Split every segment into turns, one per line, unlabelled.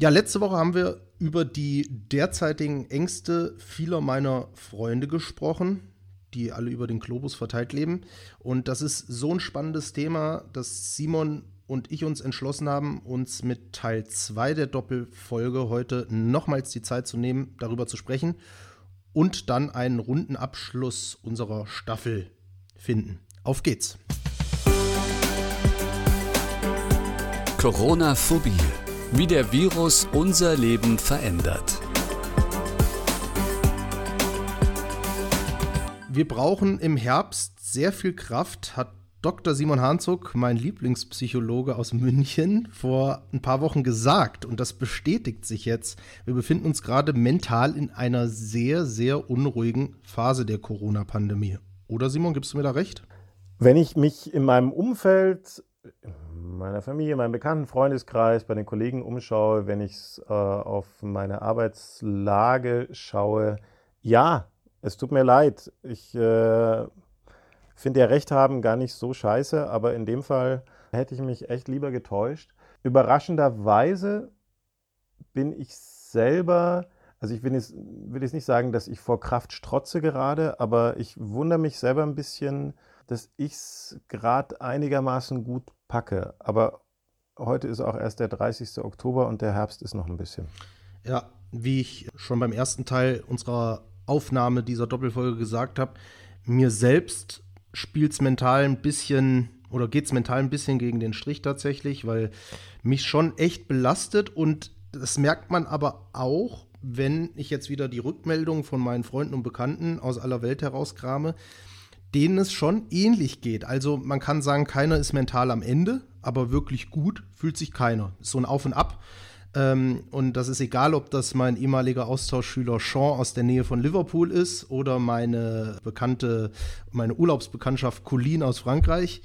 Ja, letzte Woche haben wir über die derzeitigen Ängste vieler meiner Freunde gesprochen, die alle über den Globus verteilt leben. Und das ist so ein spannendes Thema, dass Simon und ich uns entschlossen haben, uns mit Teil 2 der Doppelfolge heute nochmals die Zeit zu nehmen, darüber zu sprechen und dann einen runden Abschluss unserer Staffel finden. Auf geht's!
Corona-Phobie. Wie der Virus unser Leben verändert.
Wir brauchen im Herbst sehr viel Kraft, hat Dr. Simon Hanzog, mein Lieblingspsychologe aus München, vor ein paar Wochen gesagt. Und das bestätigt sich jetzt. Wir befinden uns gerade mental in einer sehr, sehr unruhigen Phase der Corona-Pandemie. Oder Simon, gibst du mir da recht?
Wenn ich mich in meinem Umfeld, in meiner Familie, in meinem bekannten Freundeskreis, bei den Kollegen umschaue, wenn ich äh, auf meine Arbeitslage schaue, ja, es tut mir leid. Ich äh, finde ja Recht haben gar nicht so scheiße, aber in dem Fall hätte ich mich echt lieber getäuscht. Überraschenderweise bin ich selber, also ich will jetzt, will jetzt nicht sagen, dass ich vor Kraft strotze gerade, aber ich wundere mich selber ein bisschen, dass ich es gerade einigermaßen gut packe. Aber heute ist auch erst der 30. Oktober und der Herbst ist noch ein bisschen.
Ja, wie ich schon beim ersten Teil unserer Aufnahme dieser Doppelfolge gesagt habe, mir selbst spielt es mental ein bisschen oder geht es mental ein bisschen gegen den Strich tatsächlich, weil mich schon echt belastet und das merkt man aber auch, wenn ich jetzt wieder die Rückmeldungen von meinen Freunden und Bekannten aus aller Welt herauskrame, denen es schon ähnlich geht. Also man kann sagen, keiner ist mental am Ende, aber wirklich gut fühlt sich keiner. So ein Auf und Ab. Ähm, und das ist egal, ob das mein ehemaliger Austauschschüler Sean aus der Nähe von Liverpool ist oder meine bekannte, meine Urlaubsbekanntschaft Colleen aus Frankreich.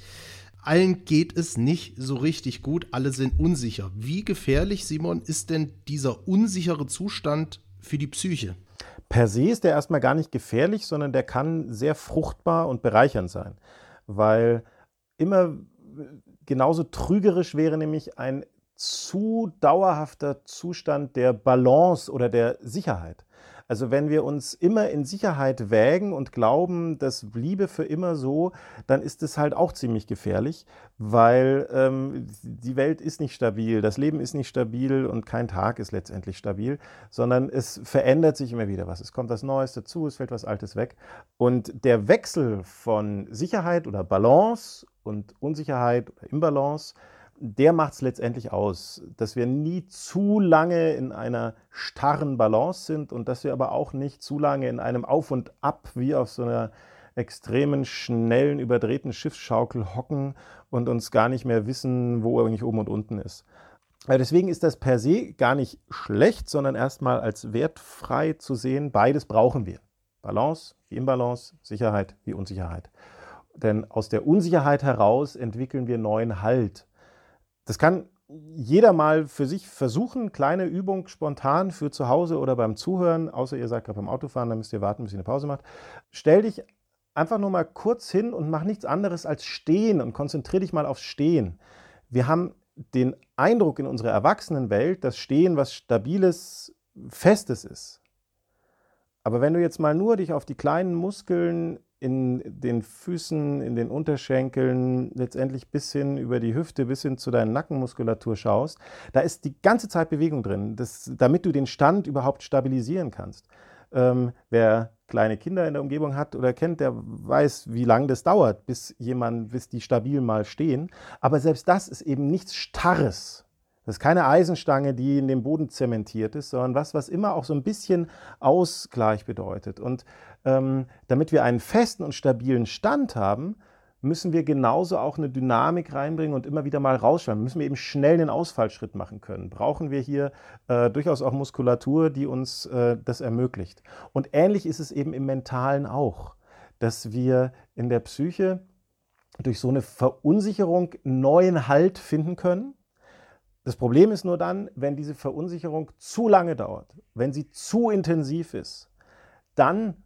Allen geht es nicht so richtig gut, alle sind unsicher. Wie gefährlich, Simon, ist denn dieser unsichere Zustand für die Psyche?
Per se ist der erstmal gar nicht gefährlich, sondern der kann sehr fruchtbar und bereichernd sein, weil immer genauso trügerisch wäre nämlich ein zu dauerhafter Zustand der Balance oder der Sicherheit. Also wenn wir uns immer in Sicherheit wägen und glauben, das bliebe für immer so, dann ist es halt auch ziemlich gefährlich, weil ähm, die Welt ist nicht stabil, das Leben ist nicht stabil und kein Tag ist letztendlich stabil, sondern es verändert sich immer wieder was. Es kommt was Neues dazu, es fällt was Altes weg. Und der Wechsel von Sicherheit oder Balance und Unsicherheit oder Imbalance, der macht es letztendlich aus, dass wir nie zu lange in einer starren Balance sind und dass wir aber auch nicht zu lange in einem Auf und Ab wie auf so einer extremen, schnellen, überdrehten Schiffsschaukel hocken und uns gar nicht mehr wissen, wo eigentlich oben und unten ist. Also deswegen ist das per se gar nicht schlecht, sondern erstmal als wertfrei zu sehen, beides brauchen wir. Balance wie Imbalance, Sicherheit wie Unsicherheit. Denn aus der Unsicherheit heraus entwickeln wir neuen Halt. Das kann jeder mal für sich versuchen, kleine Übung spontan für zu Hause oder beim Zuhören, außer ihr seid gerade beim Autofahren, dann müsst ihr warten, bis ihr eine Pause macht. Stell dich einfach nur mal kurz hin und mach nichts anderes als stehen und konzentriere dich mal aufs Stehen. Wir haben den Eindruck in unserer Erwachsenenwelt, dass Stehen was Stabiles, Festes ist. Aber wenn du jetzt mal nur dich auf die kleinen Muskeln in den Füßen, in den Unterschenkeln, letztendlich bis hin über die Hüfte, bis hin zu deiner Nackenmuskulatur schaust, da ist die ganze Zeit Bewegung drin, das, damit du den Stand überhaupt stabilisieren kannst. Ähm, wer kleine Kinder in der Umgebung hat oder kennt, der weiß, wie lange das dauert, bis jemand, bis die stabil mal stehen. Aber selbst das ist eben nichts Starres. Das ist keine Eisenstange, die in den Boden zementiert ist, sondern was, was immer auch so ein bisschen Ausgleich bedeutet. Und ähm, damit wir einen festen und stabilen Stand haben, müssen wir genauso auch eine Dynamik reinbringen und immer wieder mal rausschauen. Müssen wir eben schnell einen Ausfallschritt machen können. Brauchen wir hier äh, durchaus auch Muskulatur, die uns äh, das ermöglicht. Und ähnlich ist es eben im Mentalen auch, dass wir in der Psyche durch so eine Verunsicherung neuen Halt finden können. Das Problem ist nur dann, wenn diese Verunsicherung zu lange dauert, wenn sie zu intensiv ist, dann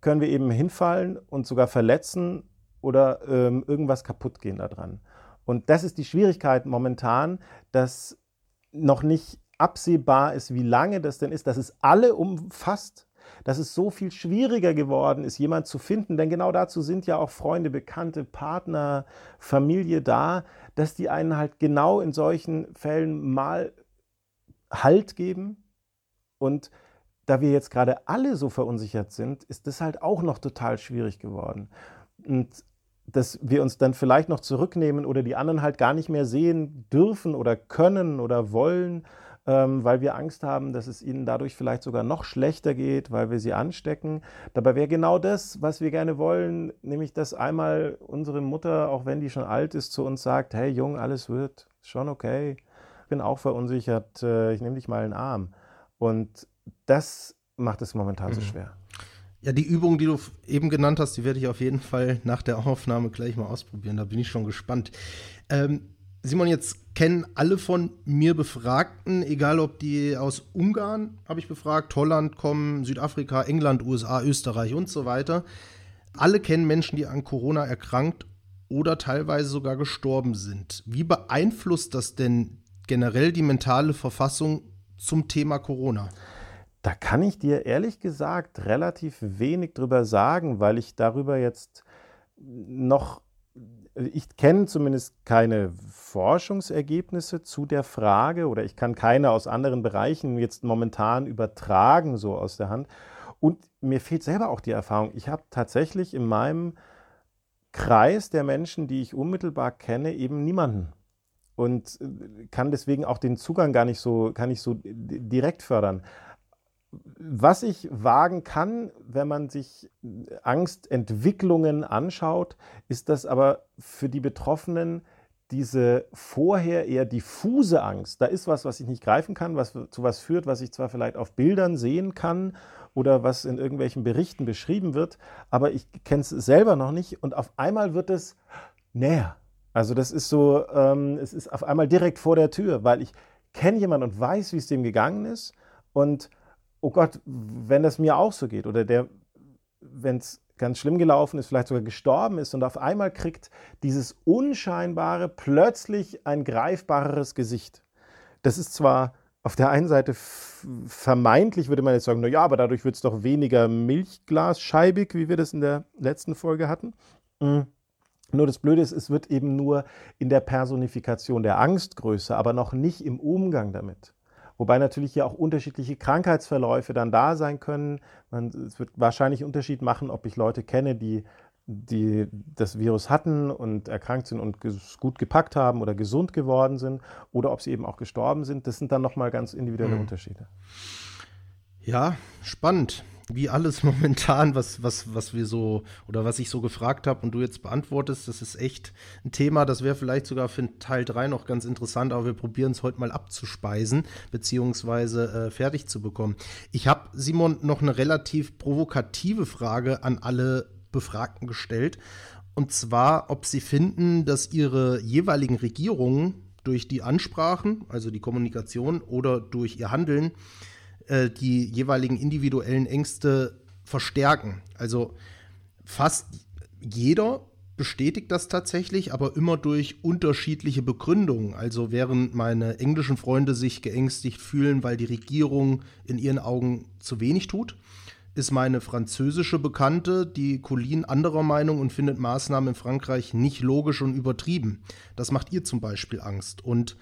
können wir eben hinfallen und sogar verletzen oder ähm, irgendwas kaputt gehen daran. Und das ist die Schwierigkeit momentan, dass noch nicht absehbar ist, wie lange das denn ist, dass es alle umfasst, dass es so viel schwieriger geworden ist, jemand zu finden, denn genau dazu sind ja auch Freunde, Bekannte, Partner, Familie da, dass die einen halt genau in solchen Fällen mal Halt geben. Und da wir jetzt gerade alle so verunsichert sind, ist das halt auch noch total schwierig geworden. Und dass wir uns dann vielleicht noch zurücknehmen oder die anderen halt gar nicht mehr sehen dürfen oder können oder wollen, ähm, weil wir Angst haben, dass es ihnen dadurch vielleicht sogar noch schlechter geht, weil wir sie anstecken. Dabei wäre genau das, was wir gerne wollen, nämlich dass einmal unsere Mutter, auch wenn die schon alt ist, zu uns sagt, hey Jung, alles wird schon okay. Ich bin auch verunsichert, äh, ich nehme dich mal in den Arm. Und das macht es momentan mhm. so schwer.
Ja, die Übung, die du eben genannt hast, die werde ich auf jeden Fall nach der Aufnahme gleich mal ausprobieren. Da bin ich schon gespannt. Ähm, Simon, jetzt kennen alle von mir Befragten, egal ob die aus Ungarn, habe ich befragt, Holland kommen, Südafrika, England, USA, Österreich und so weiter. Alle kennen Menschen, die an Corona erkrankt oder teilweise sogar gestorben sind. Wie beeinflusst das denn generell die mentale Verfassung zum Thema Corona?
Da kann ich dir ehrlich gesagt relativ wenig drüber sagen, weil ich darüber jetzt noch ich kenne zumindest keine Forschungsergebnisse zu der Frage oder ich kann keine aus anderen Bereichen jetzt momentan übertragen, so aus der Hand. Und mir fehlt selber auch die Erfahrung. Ich habe tatsächlich in meinem Kreis der Menschen, die ich unmittelbar kenne, eben niemanden. Und äh, kann deswegen auch den Zugang gar nicht so, kann ich so direkt fördern was ich wagen kann, wenn man sich Angstentwicklungen anschaut, ist das aber für die Betroffenen diese vorher eher diffuse Angst. Da ist was, was ich nicht greifen kann, was zu was führt, was ich zwar vielleicht auf Bildern sehen kann oder was in irgendwelchen Berichten beschrieben wird, aber ich kenne es selber noch nicht und auf einmal wird es näher. Also das ist so, ähm, es ist auf einmal direkt vor der Tür, weil ich kenne jemanden und weiß, wie es dem gegangen ist und oh Gott, wenn das mir auch so geht oder der, wenn es ganz schlimm gelaufen ist, vielleicht sogar gestorben ist und auf einmal kriegt dieses Unscheinbare plötzlich ein greifbareres Gesicht. Das ist zwar auf der einen Seite vermeintlich, würde man jetzt sagen, naja, aber dadurch wird es doch weniger milchglasscheibig, wie wir das in der letzten Folge hatten. Mhm. Nur das Blöde ist, es wird eben nur in der Personifikation der Angst größer, aber noch nicht im Umgang damit. Wobei natürlich hier auch unterschiedliche Krankheitsverläufe dann da sein können. Man, es wird wahrscheinlich Unterschied machen, ob ich Leute kenne, die, die das Virus hatten und erkrankt sind und gut gepackt haben oder gesund geworden sind oder ob sie eben auch gestorben sind. Das sind dann nochmal ganz individuelle mhm. Unterschiede.
Ja, spannend wie alles momentan, was, was, was wir so oder was ich so gefragt habe und du jetzt beantwortest, das ist echt ein Thema, das wäre vielleicht sogar für Teil 3 noch ganz interessant, aber wir probieren es heute mal abzuspeisen, beziehungsweise äh, fertig zu bekommen. Ich habe, Simon, noch eine relativ provokative Frage an alle Befragten gestellt. Und zwar, ob sie finden, dass ihre jeweiligen Regierungen durch die Ansprachen, also die Kommunikation oder durch ihr Handeln, äh, die jeweiligen individuellen Ängste verstärken. Also fast jeder bestätigt das tatsächlich, aber immer durch unterschiedliche Begründungen. Also während meine englischen Freunde sich geängstigt fühlen, weil die Regierung in ihren Augen zu wenig tut, ist meine französische Bekannte, die Colin, anderer Meinung und findet Maßnahmen in Frankreich nicht logisch und übertrieben. Das macht ihr zum Beispiel Angst. Und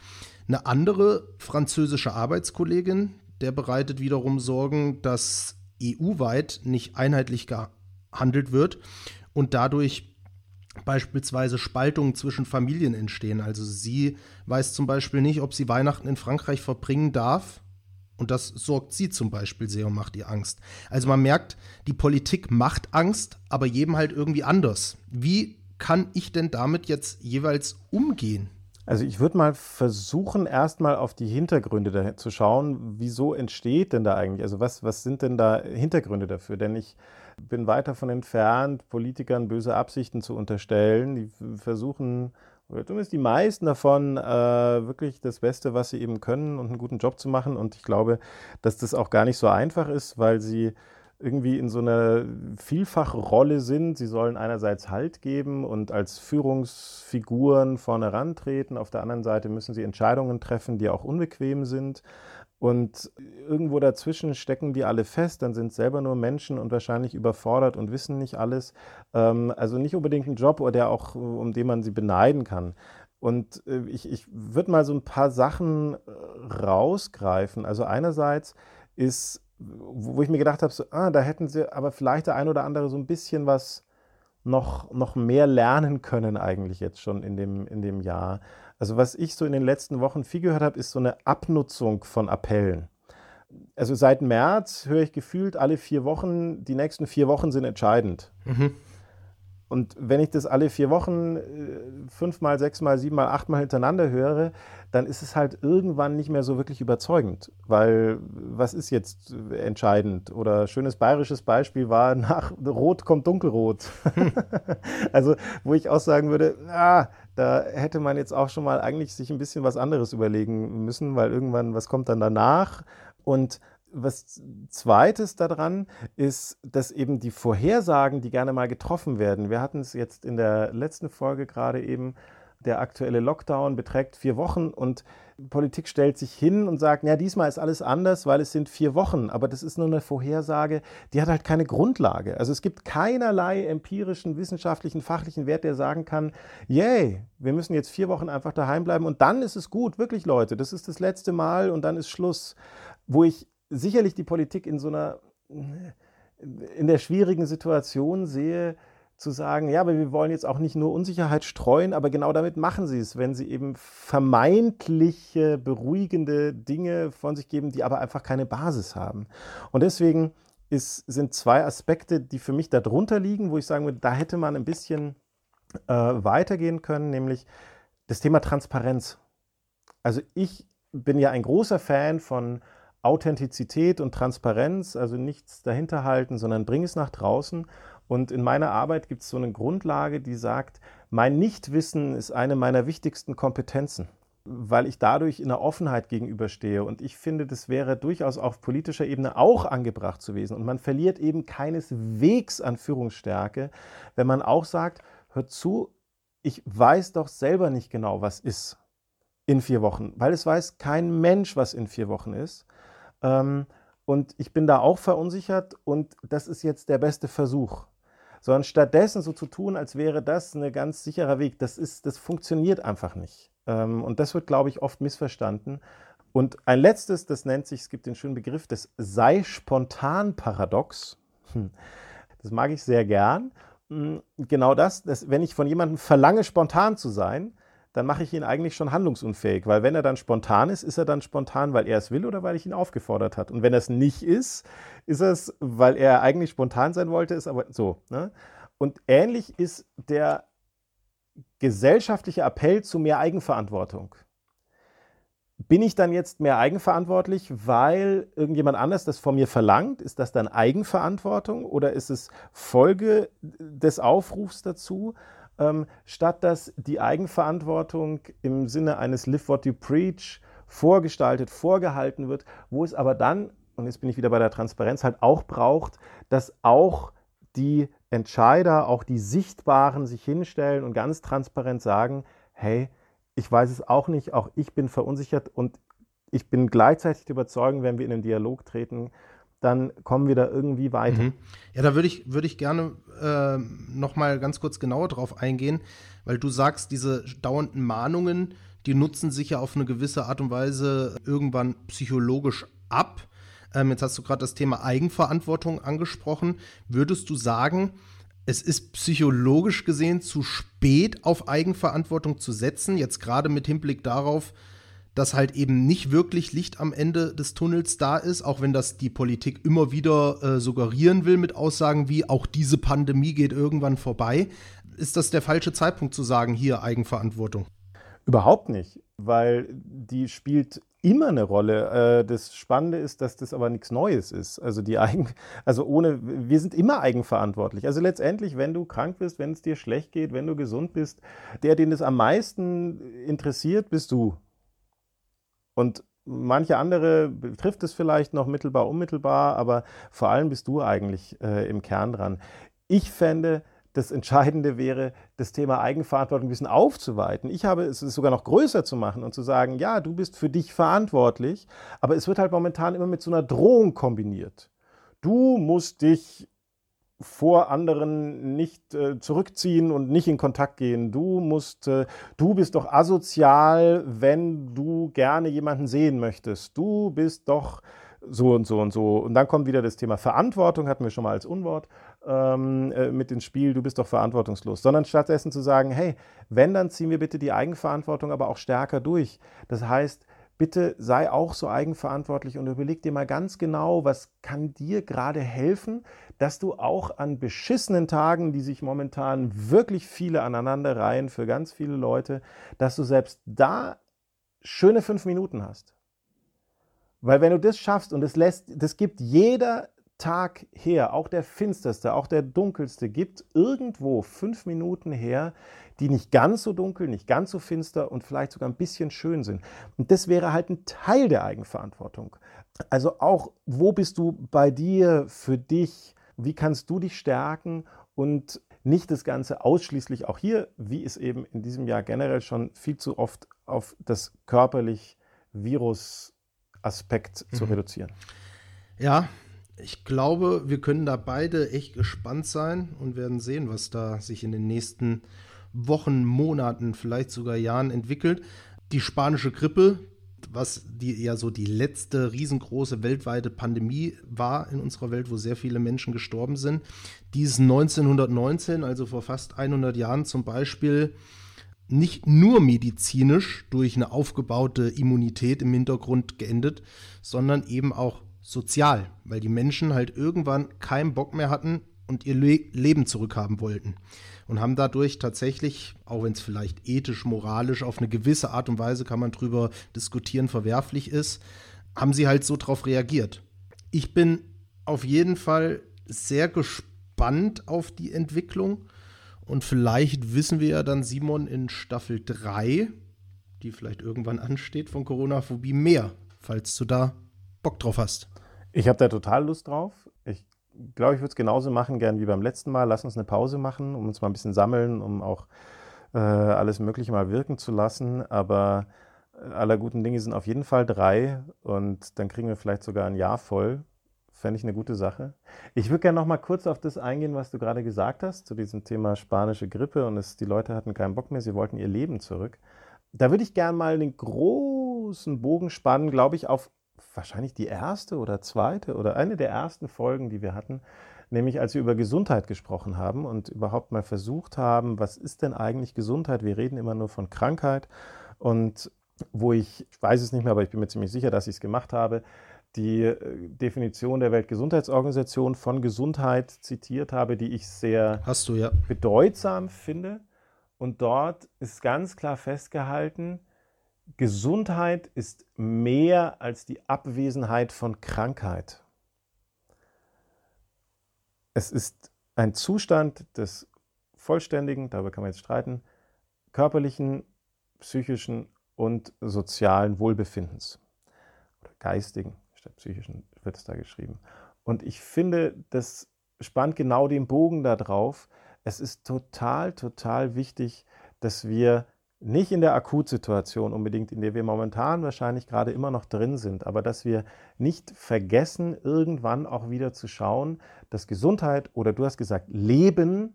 eine andere französische Arbeitskollegin, der bereitet wiederum Sorgen, dass EU-weit nicht einheitlich gehandelt wird und dadurch beispielsweise Spaltungen zwischen Familien entstehen. Also sie weiß zum Beispiel nicht, ob sie Weihnachten in Frankreich verbringen darf. Und das sorgt sie zum Beispiel sehr und macht ihr Angst. Also man merkt, die Politik macht Angst, aber jedem halt irgendwie anders. Wie kann ich denn damit jetzt jeweils umgehen?
Also ich würde mal versuchen, erstmal auf die Hintergründe zu schauen, wieso entsteht denn da eigentlich, also was, was sind denn da Hintergründe dafür? Denn ich bin weit davon entfernt, Politikern böse Absichten zu unterstellen. Die versuchen, oder zumindest die meisten davon, äh, wirklich das Beste, was sie eben können und einen guten Job zu machen. Und ich glaube, dass das auch gar nicht so einfach ist, weil sie irgendwie in so einer Vielfachrolle sind. Sie sollen einerseits Halt geben und als Führungsfiguren vorne rantreten. Auf der anderen Seite müssen sie Entscheidungen treffen, die auch unbequem sind. Und irgendwo dazwischen stecken die alle fest, dann sind selber nur Menschen und wahrscheinlich überfordert und wissen nicht alles. Ähm, also nicht unbedingt ein Job, der auch, um den man sie beneiden kann. Und äh, ich, ich würde mal so ein paar Sachen äh, rausgreifen. Also einerseits ist, wo ich mir gedacht habe, so, ah, da hätten sie aber vielleicht der ein oder andere so ein bisschen was noch, noch mehr lernen können eigentlich jetzt schon in dem, in dem Jahr. Also was ich so in den letzten Wochen viel gehört habe, ist so eine Abnutzung von Appellen. Also seit März höre ich gefühlt alle vier Wochen, die nächsten vier Wochen sind entscheidend. Mhm. Und wenn ich das alle vier Wochen äh, fünfmal, sechsmal, siebenmal, achtmal hintereinander höre, dann ist es halt irgendwann nicht mehr so wirklich überzeugend. Weil was ist jetzt entscheidend? Oder schönes bayerisches Beispiel war, nach Rot kommt Dunkelrot. also, wo ich auch sagen würde, ah, da hätte man jetzt auch schon mal eigentlich sich ein bisschen was anderes überlegen müssen, weil irgendwann, was kommt dann danach? Und was zweites daran ist, dass eben die Vorhersagen, die gerne mal getroffen werden, wir hatten es jetzt in der letzten Folge gerade eben, der aktuelle Lockdown beträgt vier Wochen und Politik stellt sich hin und sagt, ja, diesmal ist alles anders, weil es sind vier Wochen. Aber das ist nur eine Vorhersage, die hat halt keine Grundlage. Also es gibt keinerlei empirischen, wissenschaftlichen, fachlichen Wert, der sagen kann, yay, wir müssen jetzt vier Wochen einfach daheim bleiben und dann ist es gut, wirklich Leute, das ist das letzte Mal und dann ist Schluss. Wo ich sicherlich die Politik in so einer, in der schwierigen Situation sehe, zu sagen, ja, aber wir wollen jetzt auch nicht nur Unsicherheit streuen, aber genau damit machen sie es, wenn sie eben vermeintliche beruhigende Dinge von sich geben, die aber einfach keine Basis haben. Und deswegen ist, sind zwei Aspekte, die für mich darunter liegen, wo ich sagen würde, da hätte man ein bisschen äh, weitergehen können, nämlich das Thema Transparenz. Also ich bin ja ein großer Fan von Authentizität und Transparenz, also nichts dahinter halten, sondern bring es nach draußen. Und in meiner Arbeit gibt es so eine Grundlage, die sagt, mein Nichtwissen ist eine meiner wichtigsten Kompetenzen, weil ich dadurch in der Offenheit gegenüberstehe. Und ich finde, das wäre durchaus auf politischer Ebene auch angebracht zu gewesen. Und man verliert eben keineswegs an Führungsstärke, wenn man auch sagt, hört zu, ich weiß doch selber nicht genau, was ist in vier Wochen, weil es weiß kein Mensch, was in vier Wochen ist. Ähm, und ich bin da auch verunsichert und das ist jetzt der beste Versuch. Sondern stattdessen so zu tun, als wäre das ein ganz sicherer Weg, das, ist, das funktioniert einfach nicht. Ähm, und das wird, glaube ich, oft missverstanden. Und ein letztes, das nennt sich, es gibt den schönen Begriff des Sei-Spontan-Paradox. Hm, das mag ich sehr gern. Hm, genau das, dass, wenn ich von jemandem verlange, spontan zu sein, dann mache ich ihn eigentlich schon handlungsunfähig, weil wenn er dann spontan ist, ist er dann spontan, weil er es will oder weil ich ihn aufgefordert hat. Und wenn er es nicht ist, ist es, weil er eigentlich spontan sein wollte, ist aber so. Ne? Und ähnlich ist der gesellschaftliche Appell zu mehr Eigenverantwortung. Bin ich dann jetzt mehr eigenverantwortlich, weil irgendjemand anders das von mir verlangt? Ist das dann Eigenverantwortung oder ist es Folge des Aufrufs dazu? Ähm, statt dass die Eigenverantwortung im Sinne eines Live What You Preach vorgestaltet, vorgehalten wird, wo es aber dann, und jetzt bin ich wieder bei der Transparenz, halt auch braucht, dass auch die Entscheider, auch die Sichtbaren sich hinstellen und ganz transparent sagen, hey, ich weiß es auch nicht, auch ich bin verunsichert und ich bin gleichzeitig der Überzeugung, wenn wir in den Dialog treten, dann kommen wir da irgendwie weiter. Mhm.
Ja, da würde ich, würd ich gerne äh, noch mal ganz kurz genauer drauf eingehen, weil du sagst, diese dauernden Mahnungen, die nutzen sich ja auf eine gewisse Art und Weise irgendwann psychologisch ab. Ähm, jetzt hast du gerade das Thema Eigenverantwortung angesprochen. Würdest du sagen, es ist psychologisch gesehen zu spät auf Eigenverantwortung zu setzen, jetzt gerade mit Hinblick darauf, dass halt eben nicht wirklich Licht am Ende des Tunnels da ist, auch wenn das die Politik immer wieder äh, suggerieren will mit Aussagen wie, auch diese Pandemie geht irgendwann vorbei. Ist das der falsche Zeitpunkt zu sagen, hier Eigenverantwortung?
Überhaupt nicht, weil die spielt immer eine Rolle. Äh, das Spannende ist, dass das aber nichts Neues ist. Also die Eigen, also ohne, wir sind immer eigenverantwortlich. Also letztendlich, wenn du krank bist, wenn es dir schlecht geht, wenn du gesund bist, der, den es am meisten interessiert, bist du. Und manche andere betrifft es vielleicht noch mittelbar, unmittelbar, aber vor allem bist du eigentlich äh, im Kern dran. Ich fände, das Entscheidende wäre, das Thema Eigenverantwortung ein bisschen aufzuweiten. Ich habe es sogar noch größer zu machen und zu sagen, ja, du bist für dich verantwortlich, aber es wird halt momentan immer mit so einer Drohung kombiniert. Du musst dich vor anderen nicht äh, zurückziehen und nicht in Kontakt gehen. Du musst, äh, du bist doch asozial, wenn du gerne jemanden sehen möchtest. Du bist doch so und so und so. Und dann kommt wieder das Thema Verantwortung, hatten wir schon mal als Unwort ähm, äh, mit ins Spiel, du bist doch verantwortungslos. Sondern stattdessen zu sagen, hey, wenn, dann ziehen wir bitte die Eigenverantwortung aber auch stärker durch. Das heißt, bitte sei auch so eigenverantwortlich und überleg dir mal ganz genau, was kann dir gerade helfen, dass du auch an beschissenen Tagen, die sich momentan wirklich viele aneinander reihen für ganz viele Leute, dass du selbst da schöne fünf Minuten hast. Weil wenn du das schaffst und es lässt, das gibt jeder Tag her, auch der finsterste, auch der dunkelste, gibt irgendwo fünf Minuten her, die nicht ganz so dunkel, nicht ganz so finster und vielleicht sogar ein bisschen schön sind. Und das wäre halt ein Teil der Eigenverantwortung. Also auch, wo bist du bei dir, für dich, wie kannst du dich stärken und nicht das Ganze ausschließlich auch hier, wie es eben in diesem Jahr generell schon viel zu oft auf das körperlich Virus Aspekt mhm. zu reduzieren.
Ja, ich glaube, wir können da beide echt gespannt sein und werden sehen, was da sich in den nächsten Wochen, Monaten, vielleicht sogar Jahren entwickelt. Die spanische Grippe, was die ja so die letzte riesengroße weltweite Pandemie war in unserer Welt, wo sehr viele Menschen gestorben sind, die ist 1919, also vor fast 100 Jahren zum Beispiel, nicht nur medizinisch durch eine aufgebaute Immunität im Hintergrund geendet, sondern eben auch sozial, weil die Menschen halt irgendwann keinen Bock mehr hatten und ihr Le Leben zurückhaben wollten. Und haben dadurch tatsächlich, auch wenn es vielleicht ethisch, moralisch auf eine gewisse Art und Weise kann man drüber diskutieren, verwerflich ist, haben sie halt so drauf reagiert. Ich bin auf jeden Fall sehr gespannt auf die Entwicklung und vielleicht wissen wir ja dann, Simon, in Staffel 3, die vielleicht irgendwann ansteht, von Corona-Phobie mehr, falls du da Bock drauf hast.
Ich habe da total Lust drauf. Ich glaube, ich würde es genauso machen, gern wie beim letzten Mal. Lass uns eine Pause machen, um uns mal ein bisschen sammeln, um auch äh, alles Mögliche mal wirken zu lassen. Aber äh, aller guten Dinge sind auf jeden Fall drei und dann kriegen wir vielleicht sogar ein Jahr voll Fände ich eine gute Sache. Ich würde gerne noch mal kurz auf das eingehen, was du gerade gesagt hast, zu diesem Thema spanische Grippe und es, die Leute hatten keinen Bock mehr, sie wollten ihr Leben zurück. Da würde ich gerne mal einen großen Bogen spannen, glaube ich, auf wahrscheinlich die erste oder zweite oder eine der ersten Folgen, die wir hatten, nämlich als wir über Gesundheit gesprochen haben und überhaupt mal versucht haben, was ist denn eigentlich Gesundheit? Wir reden immer nur von Krankheit und wo ich, ich weiß es nicht mehr, aber ich bin mir ziemlich sicher, dass ich es gemacht habe, die äh, Definition der Weltgesundheitsorganisation von Gesundheit zitiert habe, die ich sehr
du, ja.
bedeutsam finde. Und dort ist ganz klar festgehalten, Gesundheit ist mehr als die Abwesenheit von Krankheit. Es ist ein Zustand des vollständigen, darüber kann man jetzt streiten, körperlichen, psychischen und sozialen Wohlbefindens oder geistigen statt psychischen wird es da geschrieben. Und ich finde, das spannt genau den Bogen da drauf. Es ist total, total wichtig, dass wir nicht in der Akutsituation unbedingt, in der wir momentan wahrscheinlich gerade immer noch drin sind, aber dass wir nicht vergessen, irgendwann auch wieder zu schauen, dass Gesundheit oder du hast gesagt, Leben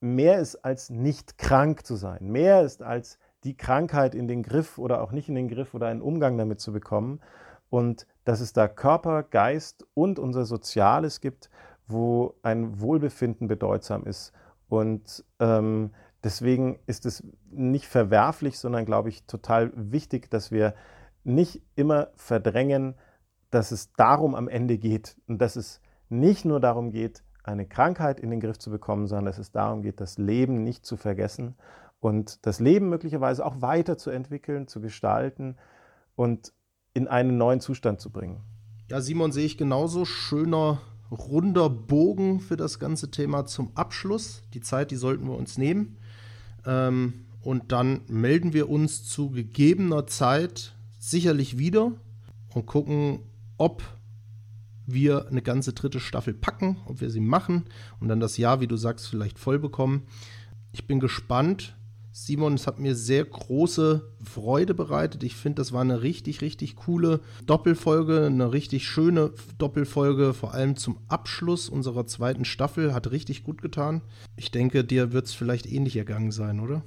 mehr ist als nicht krank zu sein, mehr ist als die Krankheit in den Griff oder auch nicht in den Griff oder einen Umgang damit zu bekommen, und dass es da Körper, Geist und unser Soziales gibt, wo ein Wohlbefinden bedeutsam ist. Und ähm, deswegen ist es nicht verwerflich, sondern, glaube ich, total wichtig, dass wir nicht immer verdrängen, dass es darum am Ende geht und dass es nicht nur darum geht, eine Krankheit in den Griff zu bekommen, sondern dass es darum geht, das Leben nicht zu vergessen und das Leben möglicherweise auch weiterzuentwickeln, zu gestalten und in einen neuen Zustand zu bringen.
Ja, Simon sehe ich genauso. Schöner, runder Bogen für das ganze Thema zum Abschluss. Die Zeit, die sollten wir uns nehmen. Ähm, und dann melden wir uns zu gegebener Zeit sicherlich wieder und gucken, ob wir eine ganze dritte Staffel packen, ob wir sie machen und dann das Jahr, wie du sagst, vielleicht voll bekommen. Ich bin gespannt. Simon, es hat mir sehr große Freude bereitet. Ich finde, das war eine richtig, richtig coole Doppelfolge, eine richtig schöne Doppelfolge, vor allem zum Abschluss unserer zweiten Staffel. Hat richtig gut getan. Ich denke, dir wird es vielleicht ähnlich ergangen sein, oder?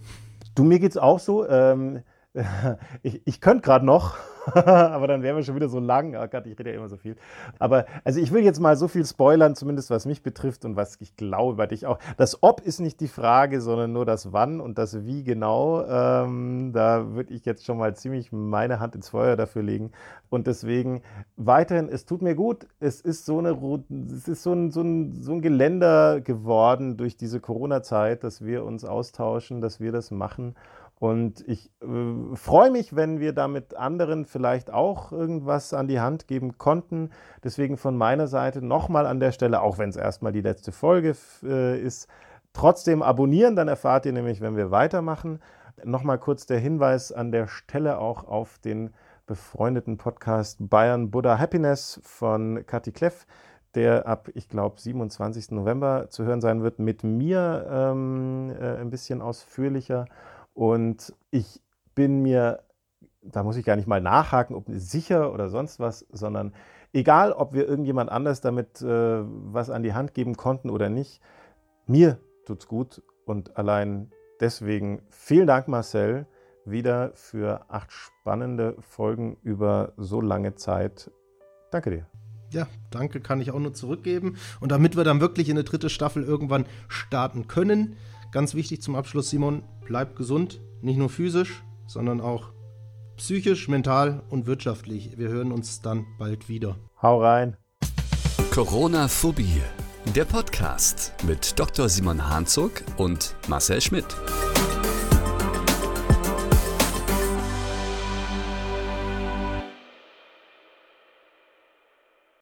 Du, mir geht es auch so. Ähm, ich, ich könnte gerade noch, aber dann wären wir schon wieder so lang. Oh Gott, ich rede ja immer so viel. Aber also ich will jetzt mal so viel spoilern, zumindest was mich betrifft und was ich glaube bei dich auch. Das Ob ist nicht die Frage, sondern nur das Wann und das Wie genau. Ähm, da würde ich jetzt schon mal ziemlich meine Hand ins Feuer dafür legen. Und deswegen weiterhin, es tut mir gut. Es ist so, eine, es ist so, ein, so, ein, so ein Geländer geworden durch diese Corona-Zeit, dass wir uns austauschen, dass wir das machen. Und ich äh, freue mich, wenn wir damit anderen vielleicht auch irgendwas an die Hand geben konnten. Deswegen von meiner Seite nochmal an der Stelle, auch wenn es erstmal die letzte Folge äh, ist, trotzdem abonnieren, dann erfahrt ihr nämlich, wenn wir weitermachen. Nochmal kurz der Hinweis an der Stelle auch auf den befreundeten Podcast Bayern Buddha Happiness von Kati Kleff, der ab, ich glaube, 27. November zu hören sein wird, mit mir ähm, äh, ein bisschen ausführlicher. Und ich bin mir, da muss ich gar nicht mal nachhaken, ob sicher oder sonst was, sondern egal, ob wir irgendjemand anders damit äh, was an die Hand geben konnten oder nicht, mir tut's gut und allein deswegen vielen Dank, Marcel, wieder für acht spannende Folgen über so lange Zeit. Danke dir.
Ja, danke kann ich auch nur zurückgeben. Und damit wir dann wirklich in eine dritte Staffel irgendwann starten können, Ganz wichtig zum Abschluss, Simon, bleib gesund, nicht nur physisch, sondern auch psychisch, mental und wirtschaftlich. Wir hören uns dann bald wieder.
Hau rein.
Corona-Phobie, der Podcast mit Dr. Simon Hanzog und Marcel Schmidt.